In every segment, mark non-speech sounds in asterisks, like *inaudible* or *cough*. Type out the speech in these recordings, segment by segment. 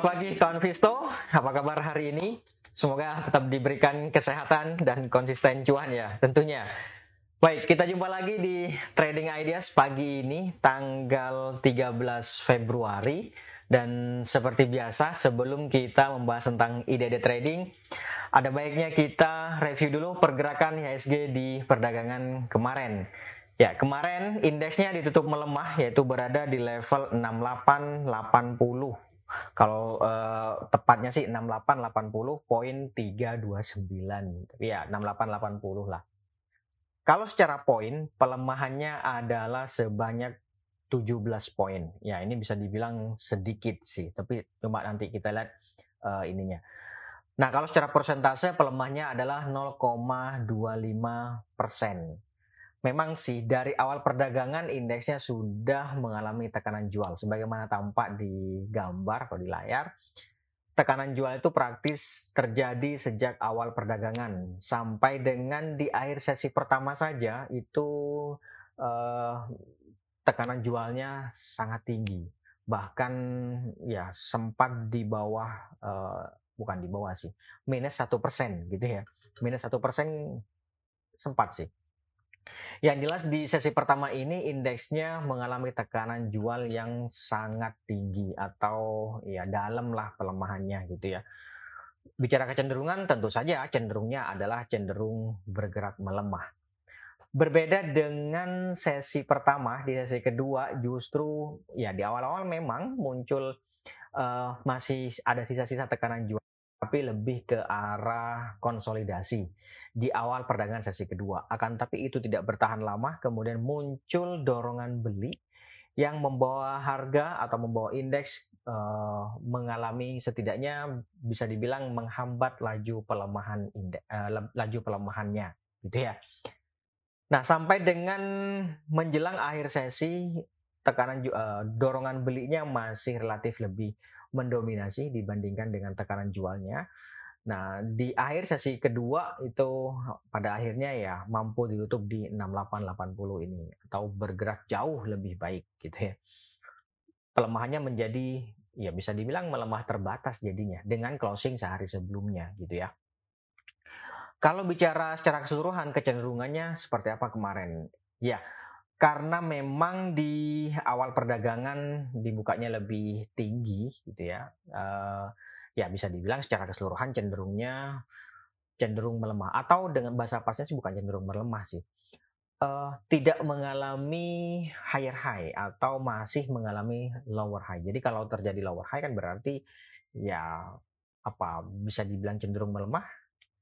Selamat pagi kawan Visto, apa kabar hari ini? Semoga tetap diberikan kesehatan dan konsisten cuan ya tentunya. Baik, kita jumpa lagi di Trading Ideas pagi ini tanggal 13 Februari dan seperti biasa sebelum kita membahas tentang ide-ide trading ada baiknya kita review dulu pergerakan IHSG di perdagangan kemarin. Ya, kemarin indeksnya ditutup melemah yaitu berada di level 6880 kalau uh, tepatnya sih 6880 poin 329. Tapi ya 6880 lah. Kalau secara poin pelemahannya adalah sebanyak 17 poin. Ya, ini bisa dibilang sedikit sih, tapi coba nanti kita lihat uh, ininya. Nah, kalau secara persentase pelemahannya adalah 0,25 persen memang sih dari awal perdagangan indeksnya sudah mengalami tekanan jual sebagaimana tampak di gambar atau di layar. Tekanan jual itu praktis terjadi sejak awal perdagangan sampai dengan di akhir sesi pertama saja itu eh, tekanan jualnya sangat tinggi. Bahkan ya sempat di bawah eh, bukan di bawah sih minus satu persen gitu ya minus satu persen sempat sih yang jelas di sesi pertama ini indeksnya mengalami tekanan jual yang sangat tinggi atau ya dalam lah pelemahannya gitu ya. Bicara kecenderungan tentu saja cenderungnya adalah cenderung bergerak melemah. Berbeda dengan sesi pertama, di sesi kedua justru ya di awal-awal memang muncul uh, masih ada sisa-sisa tekanan jual tapi lebih ke arah konsolidasi di awal perdagangan sesi kedua. Akan tapi itu tidak bertahan lama, kemudian muncul dorongan beli yang membawa harga atau membawa indeks uh, mengalami setidaknya bisa dibilang menghambat laju pelemahan indeks, uh, laju pelemahannya, gitu ya. Nah, sampai dengan menjelang akhir sesi tekanan uh, dorongan belinya masih relatif lebih mendominasi dibandingkan dengan tekanan jualnya. Nah, di akhir sesi kedua itu pada akhirnya ya mampu ditutup di 6880 ini atau bergerak jauh lebih baik gitu ya. Pelemahannya menjadi ya bisa dibilang melemah terbatas jadinya dengan closing sehari sebelumnya gitu ya. Kalau bicara secara keseluruhan kecenderungannya seperti apa kemarin? Ya, karena memang di awal perdagangan dibukanya lebih tinggi gitu ya uh, ya bisa dibilang secara keseluruhan cenderungnya cenderung melemah. Atau dengan bahasa pasnya sih bukan cenderung melemah sih. Uh, tidak mengalami higher high atau masih mengalami lower high. Jadi kalau terjadi lower high kan berarti ya apa bisa dibilang cenderung melemah?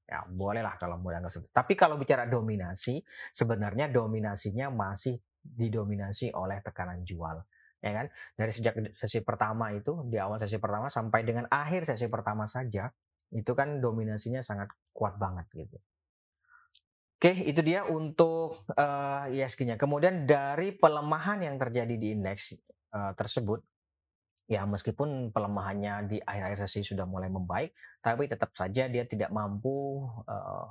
Ya bolehlah kalau mau dianggap seperti tapi kalau bicara dominasi sebenarnya dominasinya masih didominasi oleh tekanan jual ya kan dari sejak sesi pertama itu di awal sesi pertama sampai dengan akhir sesi pertama saja itu kan dominasinya sangat kuat banget gitu Oke, itu dia untuk uh, eh, ISG-nya. Kemudian dari pelemahan yang terjadi di indeks uh, tersebut, ya meskipun pelemahannya di akhir-akhir sesi sudah mulai membaik, tapi tetap saja dia tidak mampu uh,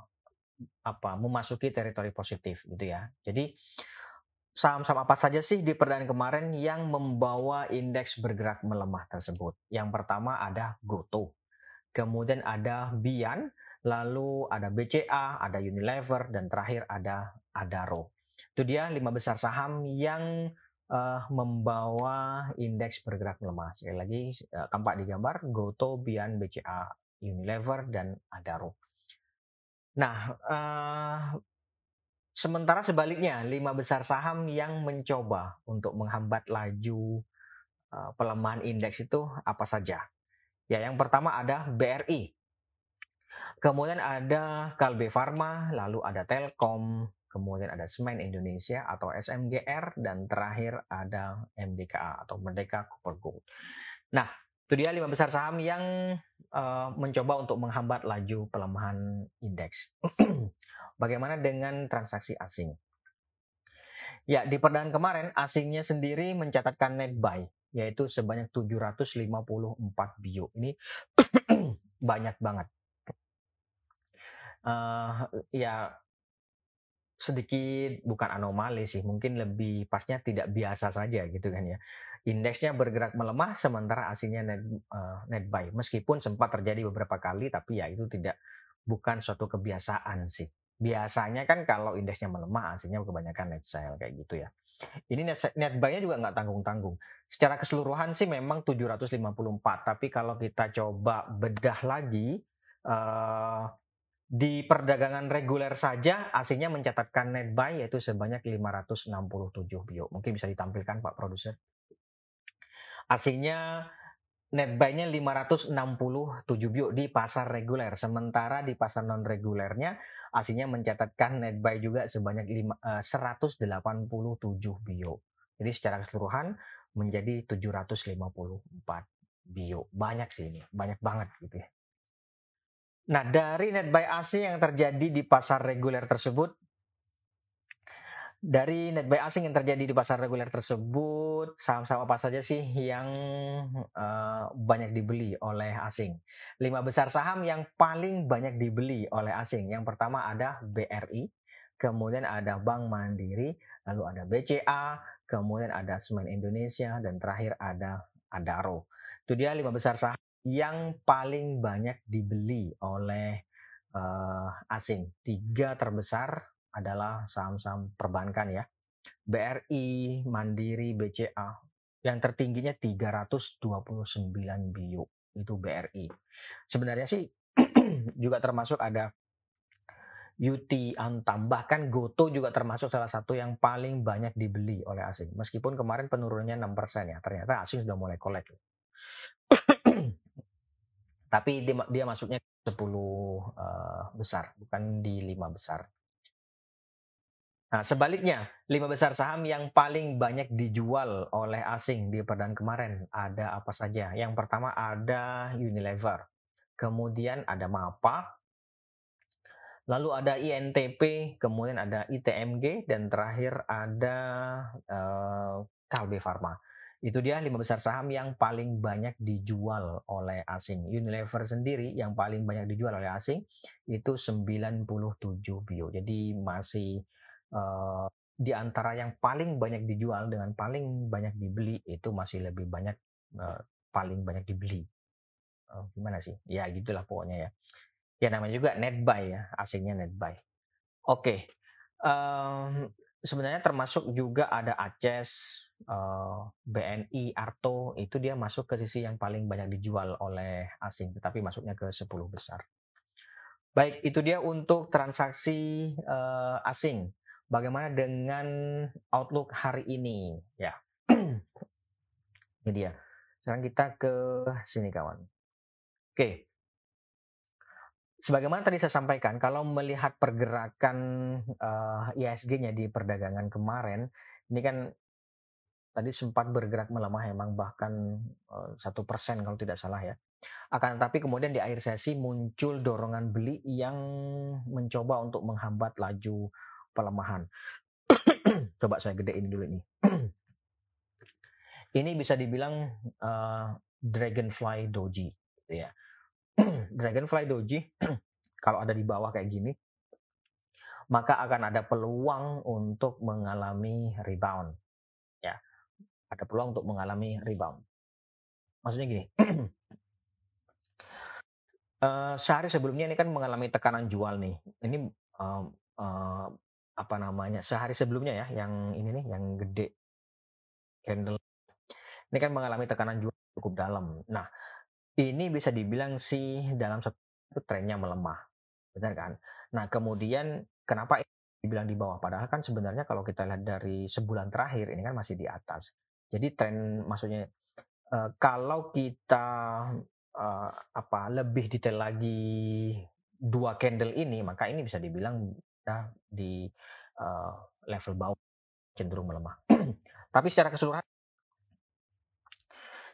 apa memasuki teritori positif gitu ya. Jadi saham-saham apa saja sih di perdana kemarin yang membawa indeks bergerak melemah tersebut? Yang pertama ada Goto, kemudian ada Bian, lalu ada BCA, ada Unilever, dan terakhir ada Adaro. Itu dia lima besar saham yang uh, membawa indeks bergerak melemah. Sekali lagi uh, tampak di gambar Goto, Bian, BCA, Unilever, dan Adaro. Nah, uh, Sementara sebaliknya, lima besar saham yang mencoba untuk menghambat laju uh, pelemahan indeks itu apa saja? Ya, yang pertama ada BRI. Kemudian ada Kalbe Farma, lalu ada Telkom, kemudian ada Semen Indonesia atau SMGR, dan terakhir ada MDKA atau Merdeka Copper Gold. Nah, itu dia lima besar saham yang uh, mencoba untuk menghambat laju pelemahan indeks. *clears throat* Bagaimana dengan transaksi asing? Ya, di perdana kemarin asingnya sendiri mencatatkan net buy yaitu sebanyak 754 bio. Ini *clears throat* banyak banget. Uh, ya sedikit bukan anomali sih, mungkin lebih pasnya tidak biasa saja gitu kan ya. Indeksnya bergerak melemah sementara asingnya net, uh, net buy meskipun sempat terjadi beberapa kali tapi ya itu tidak bukan suatu kebiasaan sih biasanya kan kalau indeksnya melemah asingnya kebanyakan net sell kayak gitu ya ini net, net buy-nya juga nggak tanggung-tanggung secara keseluruhan sih memang 754 tapi kalau kita coba bedah lagi uh, di perdagangan reguler saja asingnya mencatatkan net buy yaitu sebanyak 567 bio. Mungkin bisa ditampilkan Pak Produser. Asingnya net buy-nya 567 bio di pasar reguler. Sementara di pasar non regulernya asingnya mencatatkan net buy juga sebanyak 5, uh, 187 bio. Jadi secara keseluruhan menjadi 754 bio. Banyak sih ini, banyak banget gitu ya. Nah, dari net buy asing yang terjadi di pasar reguler tersebut, dari net buy asing yang terjadi di pasar reguler tersebut, saham-saham apa saja sih yang uh, banyak dibeli oleh asing? Lima besar saham yang paling banyak dibeli oleh asing. Yang pertama ada BRI, kemudian ada Bank Mandiri, lalu ada BCA, kemudian ada Semen Indonesia, dan terakhir ada Adaro. Itu dia lima besar saham yang paling banyak dibeli oleh uh, asing. Tiga terbesar adalah saham-saham perbankan ya. BRI, Mandiri, BCA. Yang tertingginya 329 bio itu BRI. Sebenarnya sih *clears throat* juga termasuk ada UT Antam bahkan Goto juga termasuk salah satu yang paling banyak dibeli oleh asing. Meskipun kemarin penurunannya 6% ya, ternyata asing sudah mulai kolek. *clears throat* Tapi dia, dia masuknya 10 uh, besar, bukan di lima besar. Nah, sebaliknya, lima besar saham yang paling banyak dijual oleh asing di perdana kemarin ada apa saja? Yang pertama ada Unilever, kemudian ada MAPA, lalu ada INTP, kemudian ada ITMG, dan terakhir ada uh, Kalbe Pharma. Itu dia lima besar saham yang paling banyak dijual oleh asing. Unilever sendiri yang paling banyak dijual oleh asing itu 97 bio. Jadi masih uh, di antara yang paling banyak dijual dengan paling banyak dibeli itu masih lebih banyak uh, paling banyak dibeli. Uh, gimana sih? Ya gitulah pokoknya ya. Ya namanya juga net buy ya, asingnya net buy. Oke. Okay. Um, sebenarnya termasuk juga ada Aces, uh, BNI, Arto itu dia masuk ke sisi yang paling banyak dijual oleh asing, tetapi masuknya ke 10 besar. Baik, itu dia untuk transaksi uh, asing. Bagaimana dengan outlook hari ini? Ya, *clears throat* ini dia. Sekarang kita ke sini kawan. Oke, sebagaimana tadi saya sampaikan, kalau melihat pergerakan uh, eh, ISG-nya di perdagangan kemarin, ini kan tadi sempat bergerak melemah emang bahkan eh, satu persen kalau tidak salah ya. Akan tetapi kemudian di akhir sesi muncul dorongan beli yang mencoba untuk menghambat laju pelemahan. *coughs* Coba saya gedein dulu ini. *coughs* ini bisa dibilang uh, dragonfly doji, gitu ya. *coughs* dragonfly doji kalau ada di bawah kayak gini, maka akan ada peluang untuk mengalami rebound ada peluang untuk mengalami rebound. Maksudnya gini, uh, sehari sebelumnya ini kan mengalami tekanan jual nih. Ini uh, uh, apa namanya? Sehari sebelumnya ya, yang ini nih, yang gede candle. Ini kan mengalami tekanan jual cukup dalam. Nah, ini bisa dibilang sih dalam satu trennya melemah, benar kan? Nah, kemudian kenapa dibilang di bawah? Padahal kan sebenarnya kalau kita lihat dari sebulan terakhir ini kan masih di atas. Jadi tren maksudnya uh, kalau kita uh, apa lebih detail lagi dua candle ini maka ini bisa dibilang ya, di uh, level bawah cenderung melemah. *clears throat* Tapi secara keseluruhan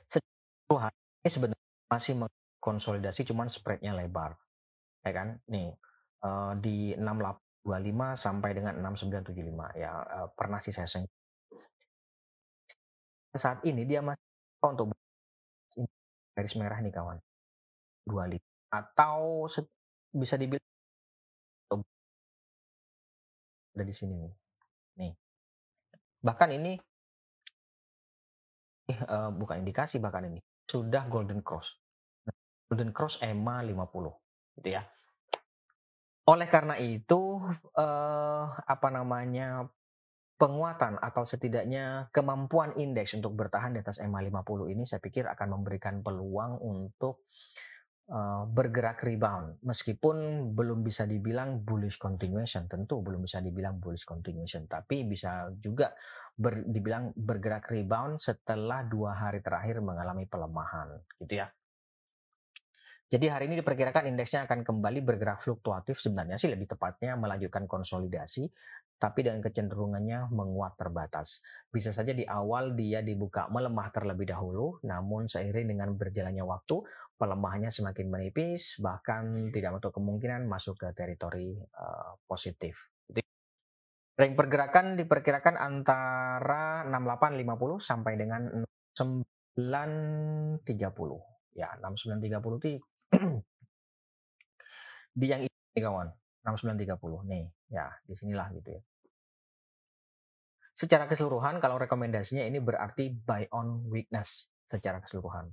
secara ini sebenarnya masih mengkonsolidasi cuman spreadnya lebar. Ya kan? Nih uh, di 6825 sampai dengan 6975 ya uh, pernah sih saya sentuh saat ini dia masih untuk garis merah nih kawan. dua liter atau bisa dibilang ada di sini nih. Nih. Bahkan ini uh, bukan indikasi bahkan ini sudah golden cross. Golden cross EMA 50 gitu ya. Oleh karena itu uh, apa namanya penguatan atau setidaknya kemampuan indeks untuk bertahan di atas EMA 50 ini saya pikir akan memberikan peluang untuk uh, bergerak rebound. Meskipun belum bisa dibilang bullish continuation tentu belum bisa dibilang bullish continuation tapi bisa juga ber, dibilang bergerak rebound setelah dua hari terakhir mengalami pelemahan gitu ya jadi hari ini diperkirakan indeksnya akan kembali bergerak fluktuatif sebenarnya sih lebih tepatnya melanjutkan konsolidasi tapi dengan kecenderungannya menguat terbatas. Bisa saja di awal dia dibuka melemah terlebih dahulu, namun seiring dengan berjalannya waktu, pelemahannya semakin menipis, bahkan tidak untuk kemungkinan masuk ke teritori uh, positif. Ring pergerakan diperkirakan antara 6850 sampai dengan 930. Ya, 6930 itu *clears throat* di yang ini kawan. 6930 nih ya di sinilah gitu ya. Secara keseluruhan kalau rekomendasinya ini berarti buy on weakness secara keseluruhan.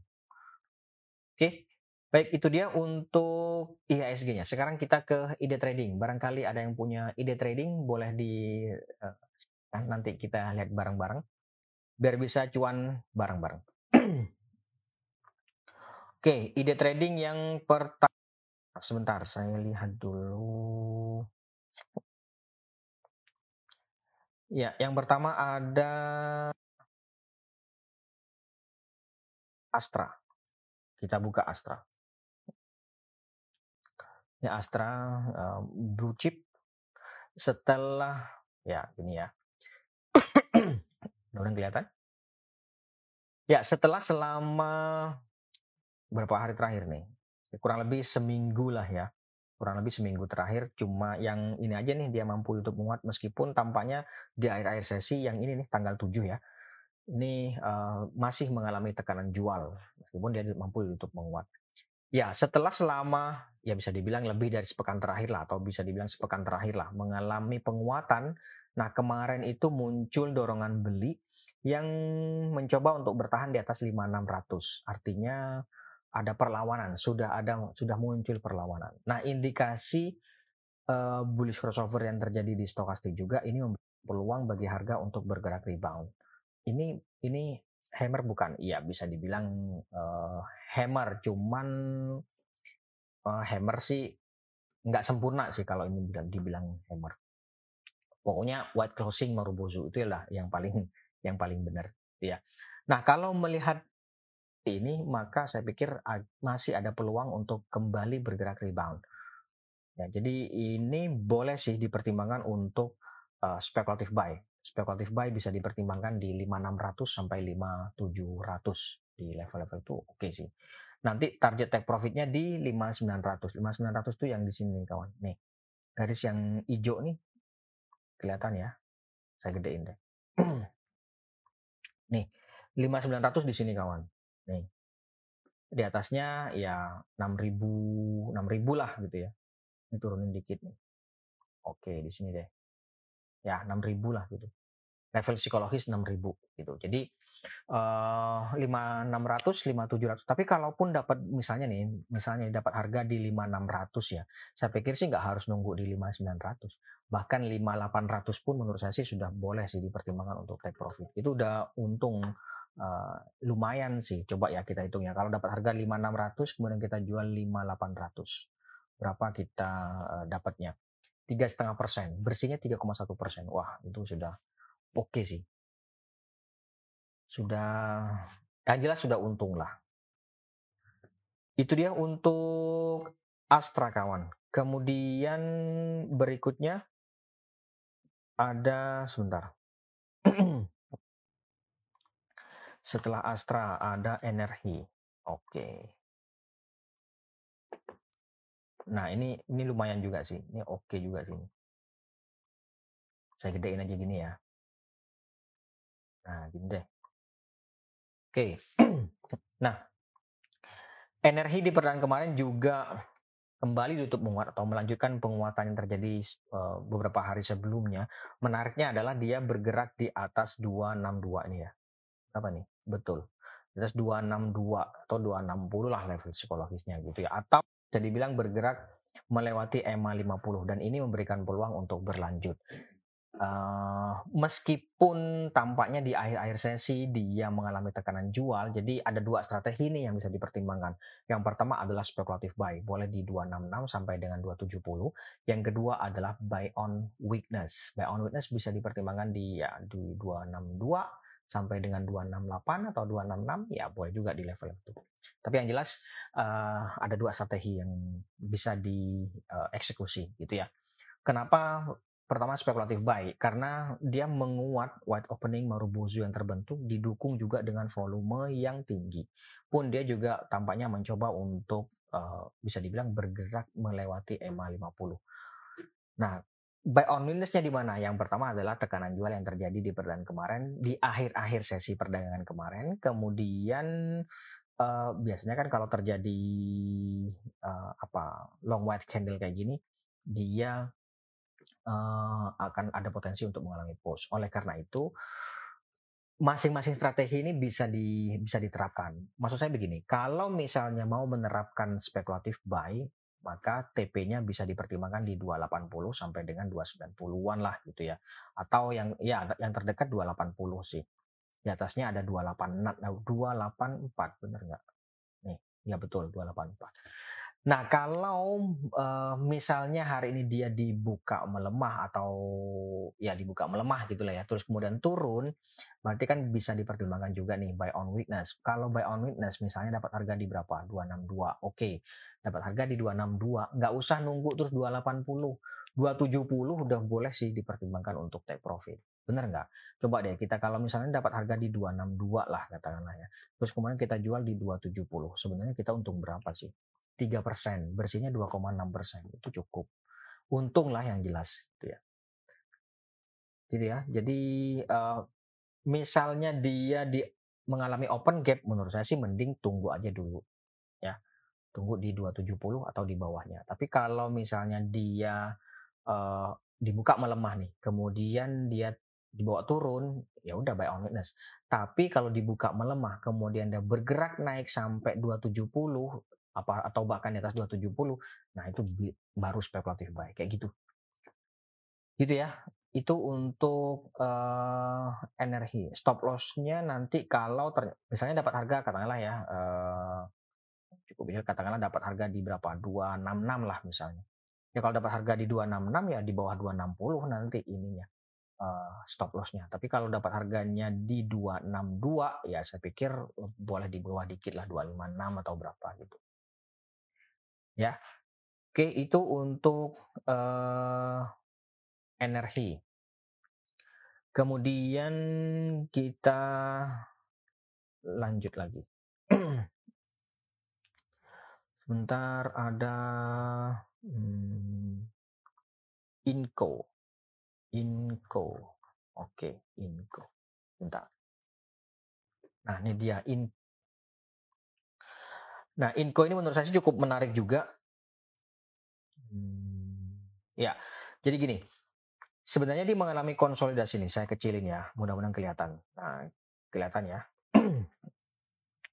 Oke baik itu dia untuk IHSG-nya sekarang kita ke ide trading. Barangkali ada yang punya ide trading boleh di uh, nanti kita lihat bareng-bareng biar bisa cuan bareng-bareng *clears throat* oke ide trading yang pertama sebentar saya lihat dulu. Ya, yang pertama ada Astra. Kita buka Astra. Ya Astra uh, blue chip setelah ya ini ya. Mudah kelihatan? Ya, setelah selama berapa hari terakhir nih? Ya, kurang lebih seminggu lah ya. Kurang lebih seminggu terakhir cuma yang ini aja nih dia mampu untuk menguat meskipun tampaknya di akhir-akhir sesi yang ini nih tanggal 7 ya ini uh, masih mengalami tekanan jual meskipun dia mampu untuk menguat. Ya setelah selama ya bisa dibilang lebih dari sepekan terakhir lah atau bisa dibilang sepekan terakhir lah mengalami penguatan nah kemarin itu muncul dorongan beli yang mencoba untuk bertahan di atas 5600 artinya ada perlawanan, sudah ada sudah muncul perlawanan. Nah, indikasi uh, bullish crossover yang terjadi di stokastik juga ini peluang bagi harga untuk bergerak rebound. Ini ini hammer bukan? Iya, bisa dibilang uh, hammer, cuman uh, hammer sih nggak sempurna sih kalau ini dibilang hammer. Pokoknya white closing marubozu itu lah yang paling yang paling benar. Ya. Nah, kalau melihat ini maka saya pikir masih ada peluang untuk kembali bergerak rebound. Ya, jadi ini boleh sih dipertimbangkan untuk uh, speculative buy. Speculative buy bisa dipertimbangkan di 5600 sampai 5700 di level-level itu oke okay sih. Nanti target take profitnya di 5900. 5900 itu yang di sini kawan. Nih, garis yang hijau nih kelihatan ya. Saya gedein deh. *clears throat* nih, 5900 di sini kawan. Nih. Di atasnya ya 6000 6000 lah gitu ya. Ini turunin dikit nih. Oke, di sini deh. Ya, 6000 lah gitu. Level psikologis 6000 gitu. Jadi uh, 5600 5700 tapi kalaupun dapat misalnya nih misalnya dapat harga di 5600 ya saya pikir sih nggak harus nunggu di 5900 bahkan 5800 pun menurut saya sih sudah boleh sih dipertimbangkan untuk take profit itu udah untung uh, lumayan sih. Coba ya kita hitung ya. Kalau dapat harga 5600 kemudian kita jual 5800. Berapa kita uh, dapatnya? Tiga setengah persen. Bersihnya 3,1 persen. Wah itu sudah oke okay sih. Sudah, yang jelas sudah untung lah. Itu dia untuk Astra kawan. Kemudian berikutnya ada sebentar. *clears throat* Setelah Astra ada energi. Oke. Nah, ini ini lumayan juga sih. Ini oke juga sih. Saya gedein aja gini ya. Nah, gini deh. Oke. *clears throat* Nah, energi di perdagangan kemarin juga kembali tutup menguat atau melanjutkan penguatan yang terjadi uh, beberapa hari sebelumnya. Menariknya adalah dia bergerak di atas 262 ini ya. Apa nih? betul. Di atas 262 atau 260 lah level psikologisnya gitu ya. Atau bisa dibilang bergerak melewati EMA 50 dan ini memberikan peluang untuk berlanjut. Uh, meskipun tampaknya di akhir-akhir sesi dia mengalami tekanan jual, jadi ada dua strategi ini yang bisa dipertimbangkan. Yang pertama adalah spekulatif buy, boleh di 266 sampai dengan 270. Yang kedua adalah buy on weakness. Buy on weakness bisa dipertimbangkan di ya di 262 sampai dengan 268 atau 266 ya boleh juga di level itu. Tapi yang jelas uh, ada dua strategi yang bisa dieksekusi uh, gitu ya. Kenapa pertama spekulatif buy karena dia menguat white opening Marubozu yang terbentuk didukung juga dengan volume yang tinggi. Pun dia juga tampaknya mencoba untuk uh, bisa dibilang bergerak melewati EMA 50. Nah, buy on weakness-nya di mana? Yang pertama adalah tekanan jual yang terjadi di perdagangan kemarin, di akhir-akhir sesi perdagangan kemarin. Kemudian uh, biasanya kan kalau terjadi uh, apa long white candle kayak gini, dia uh, akan ada potensi untuk mengalami push. Oleh karena itu, masing-masing strategi ini bisa di bisa diterapkan. Maksud saya begini, kalau misalnya mau menerapkan spekulatif buy, maka TP-nya bisa dipertimbangkan di 280 sampai dengan 290-an lah gitu ya. Atau yang ya yang terdekat 280 sih. Di atasnya ada 284, 284 bener nggak? Nih, ya betul 284. Nah, kalau uh, misalnya hari ini dia dibuka melemah atau ya dibuka melemah gitu lah ya, terus kemudian turun, berarti kan bisa dipertimbangkan juga nih buy on weakness. Kalau buy on weakness misalnya dapat harga di berapa? 262. Oke. Okay. Dapat harga di 262, nggak usah nunggu terus 280. 270 udah boleh sih dipertimbangkan untuk take profit. Bener nggak? Coba deh kita kalau misalnya dapat harga di 262 lah katakanlah ya. Terus kemudian kita jual di 270. Sebenarnya kita untung berapa sih? 3 persen, bersihnya 2,6 persen itu cukup. Untung lah yang jelas, gitu ya. Gitu ya. Jadi uh, misalnya dia di mengalami open gap, menurut saya sih mending tunggu aja dulu, ya. Tunggu di 270 atau di bawahnya. Tapi kalau misalnya dia uh, dibuka melemah nih, kemudian dia dibawa turun, ya udah buy on weakness. Tapi kalau dibuka melemah, kemudian dia bergerak naik sampai 270, apa atau bahkan di atas 270 nah itu baru spekulatif buy kayak gitu. Gitu ya itu untuk uh, energi. Stop lossnya nanti kalau misalnya dapat harga katakanlah ya uh, cukup bisa katakanlah dapat harga di berapa 266 lah misalnya. Ya kalau dapat harga di 266 ya di bawah 260 nanti ininya uh, stop lossnya. Tapi kalau dapat harganya di 262 ya saya pikir boleh di bawah dikit lah 256 atau berapa gitu Ya. Oke, itu untuk uh, energi. Kemudian kita lanjut lagi. *clears throat* Sebentar ada hmm, Inco. Inco. Oke, Inco. Bentar. Nah, ini dia in Nah, Inco ini menurut saya cukup menarik juga. Hmm, ya, jadi gini. Sebenarnya dia mengalami konsolidasi nih. Saya kecilin ya, mudah-mudahan kelihatan. Nah, kelihatan ya. *clears throat*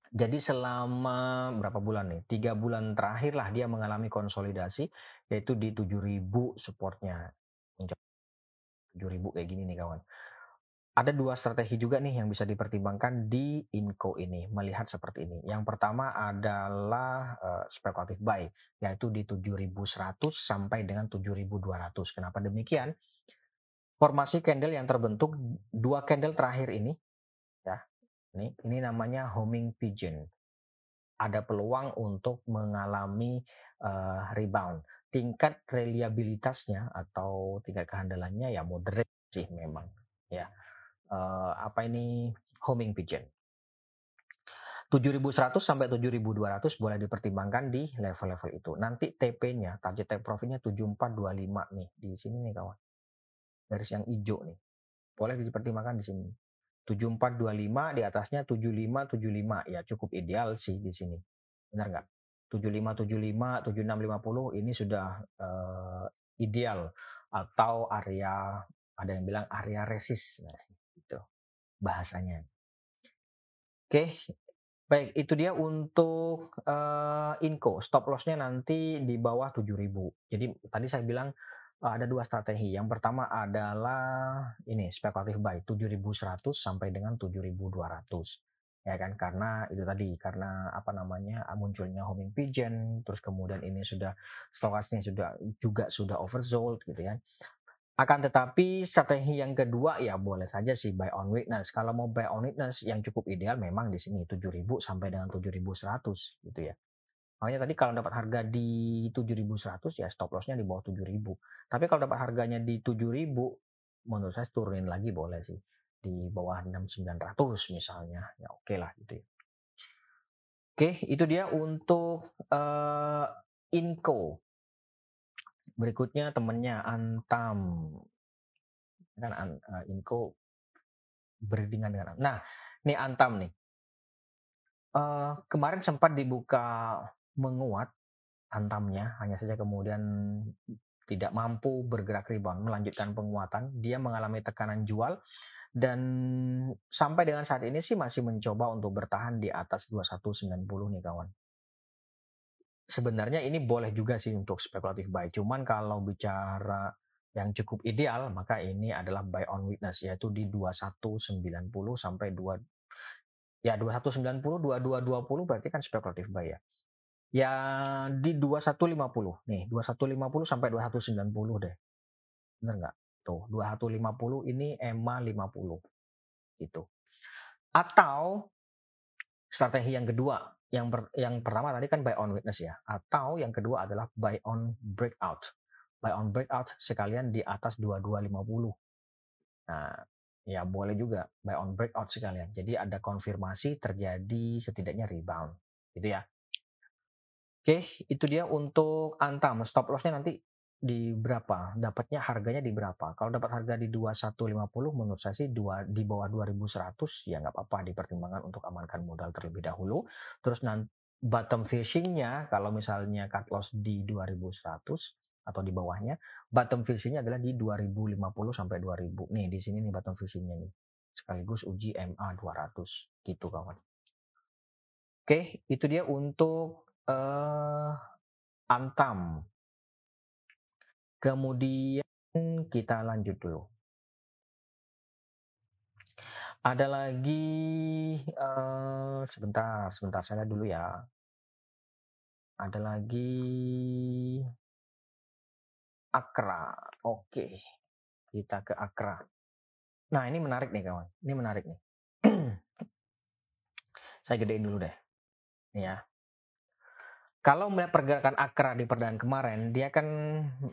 Jadi selama berapa bulan nih? Tiga bulan terakhir lah dia mengalami konsolidasi, yaitu di 7000 supportnya. 7000 kayak gini nih kawan ada dua strategi juga nih yang bisa dipertimbangkan di Inco ini melihat seperti ini. Yang pertama adalah uh, speculative buy yaitu di 7100 sampai dengan 7200. Kenapa demikian? Formasi candle yang terbentuk dua candle terakhir ini ya. Ini ini namanya homing pigeon. Ada peluang untuk mengalami uh, rebound. Tingkat reliabilitasnya atau tingkat kehandalannya ya moderate sih memang ya uh, apa ini homing pigeon. 7100 sampai 7200 boleh dipertimbangkan di level-level itu. Nanti TP-nya, target take profit-nya 7425 nih di sini nih kawan. Garis yang hijau nih. Boleh dipertimbangkan di sini. 7425 di atasnya 7575 ya cukup ideal sih di sini. Benar nggak? 7575, 7650 ini sudah uh, ideal atau area ada yang bilang area resist. Nah, bahasanya. Oke, baik itu dia untuk uh, Inco. Stop lossnya nanti di bawah 7000. Jadi tadi saya bilang uh, ada dua strategi. Yang pertama adalah ini spekulatif buy 7100 sampai dengan 7200 ya kan karena itu tadi karena apa namanya munculnya homing pigeon terus kemudian ini sudah stokasnya sudah juga sudah oversold gitu kan akan tetapi strategi yang kedua ya boleh saja sih buy on weakness. Kalau mau buy on weakness yang cukup ideal memang di sini 7000 sampai dengan 7100 gitu ya. Makanya tadi kalau dapat harga di 7100 ya stop lossnya di bawah 7000. Tapi kalau dapat harganya di 7000 menurut saya turunin lagi boleh sih di bawah 6900 misalnya. Ya oke okay lah gitu ya. Oke, itu dia untuk uh, Inco berikutnya temennya Antam. Kan uh, Inco beriringan dengan nah ini Antam nih. Uh, kemarin sempat dibuka menguat Antamnya hanya saja kemudian tidak mampu bergerak rebound melanjutkan penguatan. Dia mengalami tekanan jual dan sampai dengan saat ini sih masih mencoba untuk bertahan di atas 2190 nih kawan sebenarnya ini boleh juga sih untuk spekulatif buy. Cuman kalau bicara yang cukup ideal maka ini adalah buy on witness yaitu di 2190 sampai 2 ya 2190 2220 berarti kan spekulatif buy ya. Ya di 2150 nih 2150 sampai 2190 deh. Bener nggak? Tuh 2150 ini EMA 50 gitu. Atau strategi yang kedua yang ber, yang pertama tadi kan buy on witness ya atau yang kedua adalah buy on breakout. Buy on breakout sekalian di atas 2250 nah ya boleh juga buy on breakout sekalian. Jadi ada konfirmasi terjadi setidaknya rebound gitu ya. Oke itu dia untuk antam. Stop lossnya nanti di berapa? Dapatnya harganya di berapa? Kalau dapat harga di 2150 menurut saya sih dua, di bawah 2100 ya nggak apa-apa dipertimbangkan untuk amankan modal terlebih dahulu. Terus nanti bottom fishingnya kalau misalnya cut loss di 2100 atau di bawahnya, bottom fishingnya adalah di 2050 sampai 2000. Nih di sini nih bottom fishingnya nih. Sekaligus uji MA 200 gitu kawan. Oke, itu dia untuk uh, Antam Kemudian kita lanjut dulu. Ada lagi uh, sebentar, sebentar saya dulu ya. Ada lagi Akra. Oke. Kita ke Akra. Nah, ini menarik nih kawan. Ini menarik nih. *clears throat* saya gedein dulu deh. Nih ya kalau melihat pergerakan Akra di perdaan kemarin, dia kan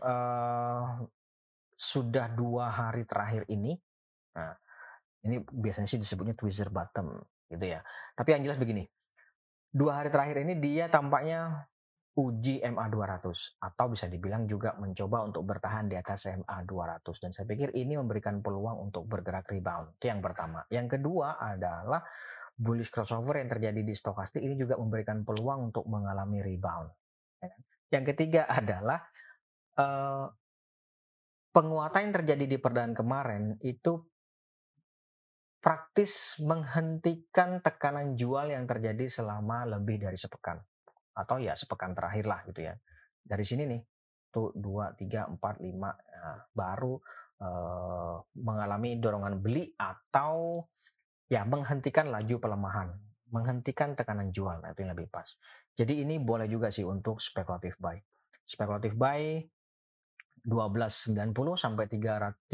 uh, sudah dua hari terakhir ini. Nah, ini biasanya sih disebutnya tweezer bottom, gitu ya. Tapi yang jelas begini, dua hari terakhir ini dia tampaknya uji MA 200 atau bisa dibilang juga mencoba untuk bertahan di atas MA 200 dan saya pikir ini memberikan peluang untuk bergerak rebound. Itu yang pertama. Yang kedua adalah bullish crossover yang terjadi di stokastik ini juga memberikan peluang untuk mengalami rebound. Ya kan? Yang ketiga *laughs* adalah uh, penguatan yang terjadi di perdaan kemarin itu praktis menghentikan tekanan jual yang terjadi selama lebih dari sepekan atau ya sepekan terakhir lah gitu ya. Dari sini nih tuh dua tiga empat lima nah, baru uh, mengalami dorongan beli atau ya menghentikan laju pelemahan, menghentikan tekanan jual, itu yang lebih pas. Jadi ini boleh juga sih untuk spekulatif buy. Spekulatif buy 12.90 sampai 13.10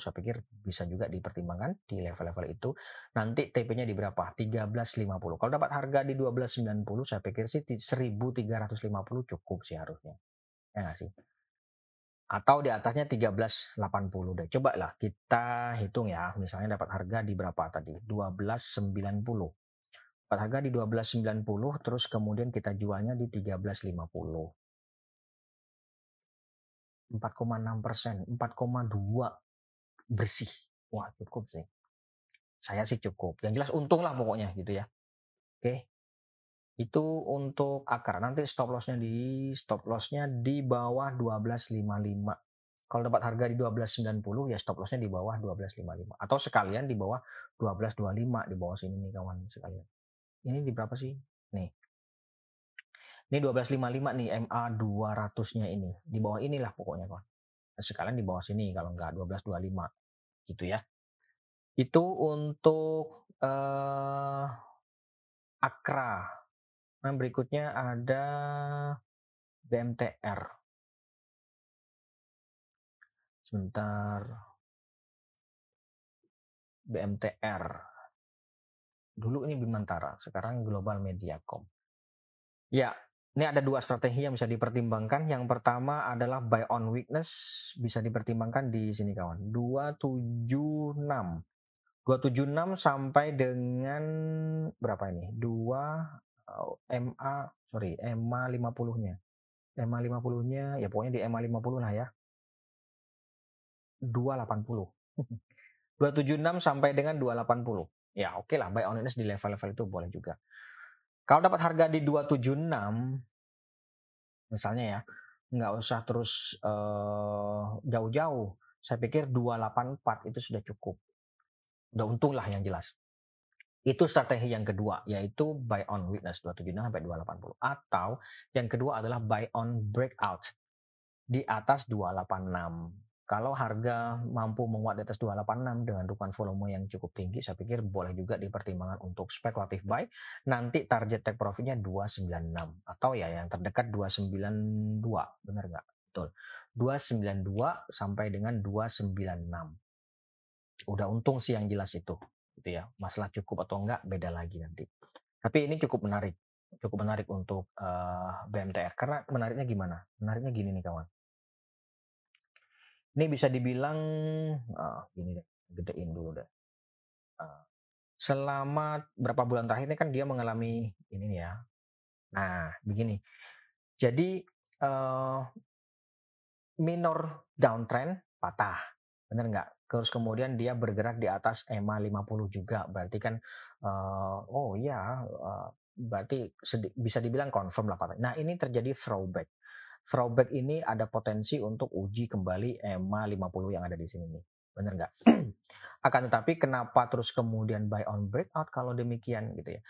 saya pikir bisa juga dipertimbangkan di level-level itu. Nanti TP-nya di berapa? 13.50. Kalau dapat harga di 12.90 saya pikir sih 1.350 cukup sih harusnya. Ya nggak sih? Atau di atasnya 1380 deh. Coba lah kita hitung ya, misalnya dapat harga di berapa tadi? 1290. Dapat harga di 1290 terus kemudian kita jualnya di 1350. 4,6 persen, 4,2 bersih. Wah cukup sih. Saya sih cukup. Yang jelas untung lah pokoknya gitu ya. Oke, itu untuk akar nanti stop lossnya di stop lossnya di bawah 1255 Kalau dapat harga di 12.90 ya stop lossnya di bawah 12.55 atau sekalian di bawah 12.25 di bawah sini nih kawan sekalian. Ini di berapa sih? Nih. Ini 12.55 nih MA 200-nya ini. Di bawah inilah pokoknya kawan. Sekalian di bawah sini kalau enggak 12.25 gitu ya. Itu untuk uh, Akra. Nah, berikutnya ada BMTR. sebentar. BMTR dulu ini Bimantara sekarang Global Mediacom. Ya ini ada dua strategi yang bisa dipertimbangkan. Yang pertama adalah buy on weakness bisa dipertimbangkan di sini kawan. 276 276 sampai dengan berapa ini? 2 MA sorry MA 50 nya MA 50 nya ya pokoknya di MA 50 lah ya 280. 276 *laughs* sampai dengan 280. Ya oke okay lah, buy on di level-level itu boleh juga. Kalau dapat harga di 276, misalnya ya, nggak usah terus uh, jauh-jauh. Saya pikir 284 itu sudah cukup. Udah untung lah yang jelas. Itu strategi yang kedua, yaitu buy on weakness 276 sampai 280. Atau yang kedua adalah buy on breakout di atas 286 kalau harga mampu menguat di atas 286 dengan dukungan volume yang cukup tinggi, saya pikir boleh juga dipertimbangkan untuk spekulatif buy. Nanti target take profitnya 296 atau ya yang terdekat 292, benar nggak? Betul. 292 sampai dengan 296. Udah untung sih yang jelas itu, gitu ya. Masalah cukup atau enggak beda lagi nanti. Tapi ini cukup menarik, cukup menarik untuk uh, eh, BMTR karena menariknya gimana? Menariknya gini nih kawan ini bisa dibilang uh, gini gedein dulu deh. Uh, selama berapa bulan terakhir ini kan dia mengalami ini nih ya. Nah, begini. Jadi uh, minor downtrend patah. Bener nggak? Terus kemudian dia bergerak di atas EMA 50 juga. Berarti kan uh, oh ya uh, berarti bisa dibilang confirm lah patah. Nah, ini terjadi throwback throwback ini ada potensi untuk uji kembali EMA 50 yang ada di sini nih. Bener nggak? *clears throat* Akan tetapi kenapa terus kemudian buy on breakout kalau demikian gitu ya?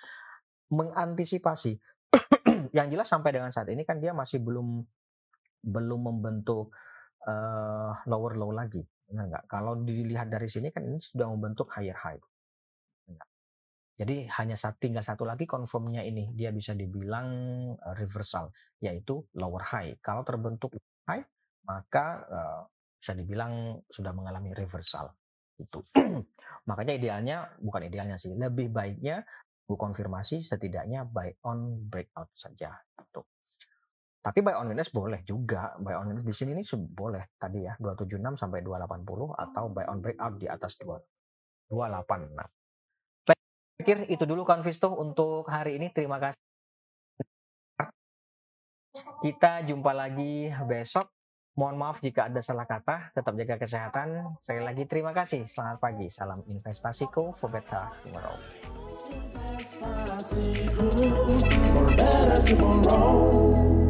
Mengantisipasi. *clears throat* yang jelas sampai dengan saat ini kan dia masih belum belum membentuk uh, lower low lagi. Benar nggak? Kalau dilihat dari sini kan ini sudah membentuk higher high. Jadi hanya satu, tinggal satu lagi confirmnya ini dia bisa dibilang uh, reversal yaitu lower high. Kalau terbentuk high maka uh, bisa dibilang sudah mengalami reversal itu. *clears throat* Makanya idealnya bukan idealnya sih, lebih baiknya bu konfirmasi setidaknya buy on breakout saja itu. Tapi buy on boleh juga. Buy on di sini ini boleh tadi ya 276 sampai 280 atau buy on breakout di atas 2 286 pikir itu dulu Konvisto untuk hari ini. Terima kasih. Kita jumpa lagi besok. Mohon maaf jika ada salah kata. Tetap jaga kesehatan. Sekali lagi terima kasih. Selamat pagi. Salam investasiku for better tomorrow. Investasiku for better tomorrow.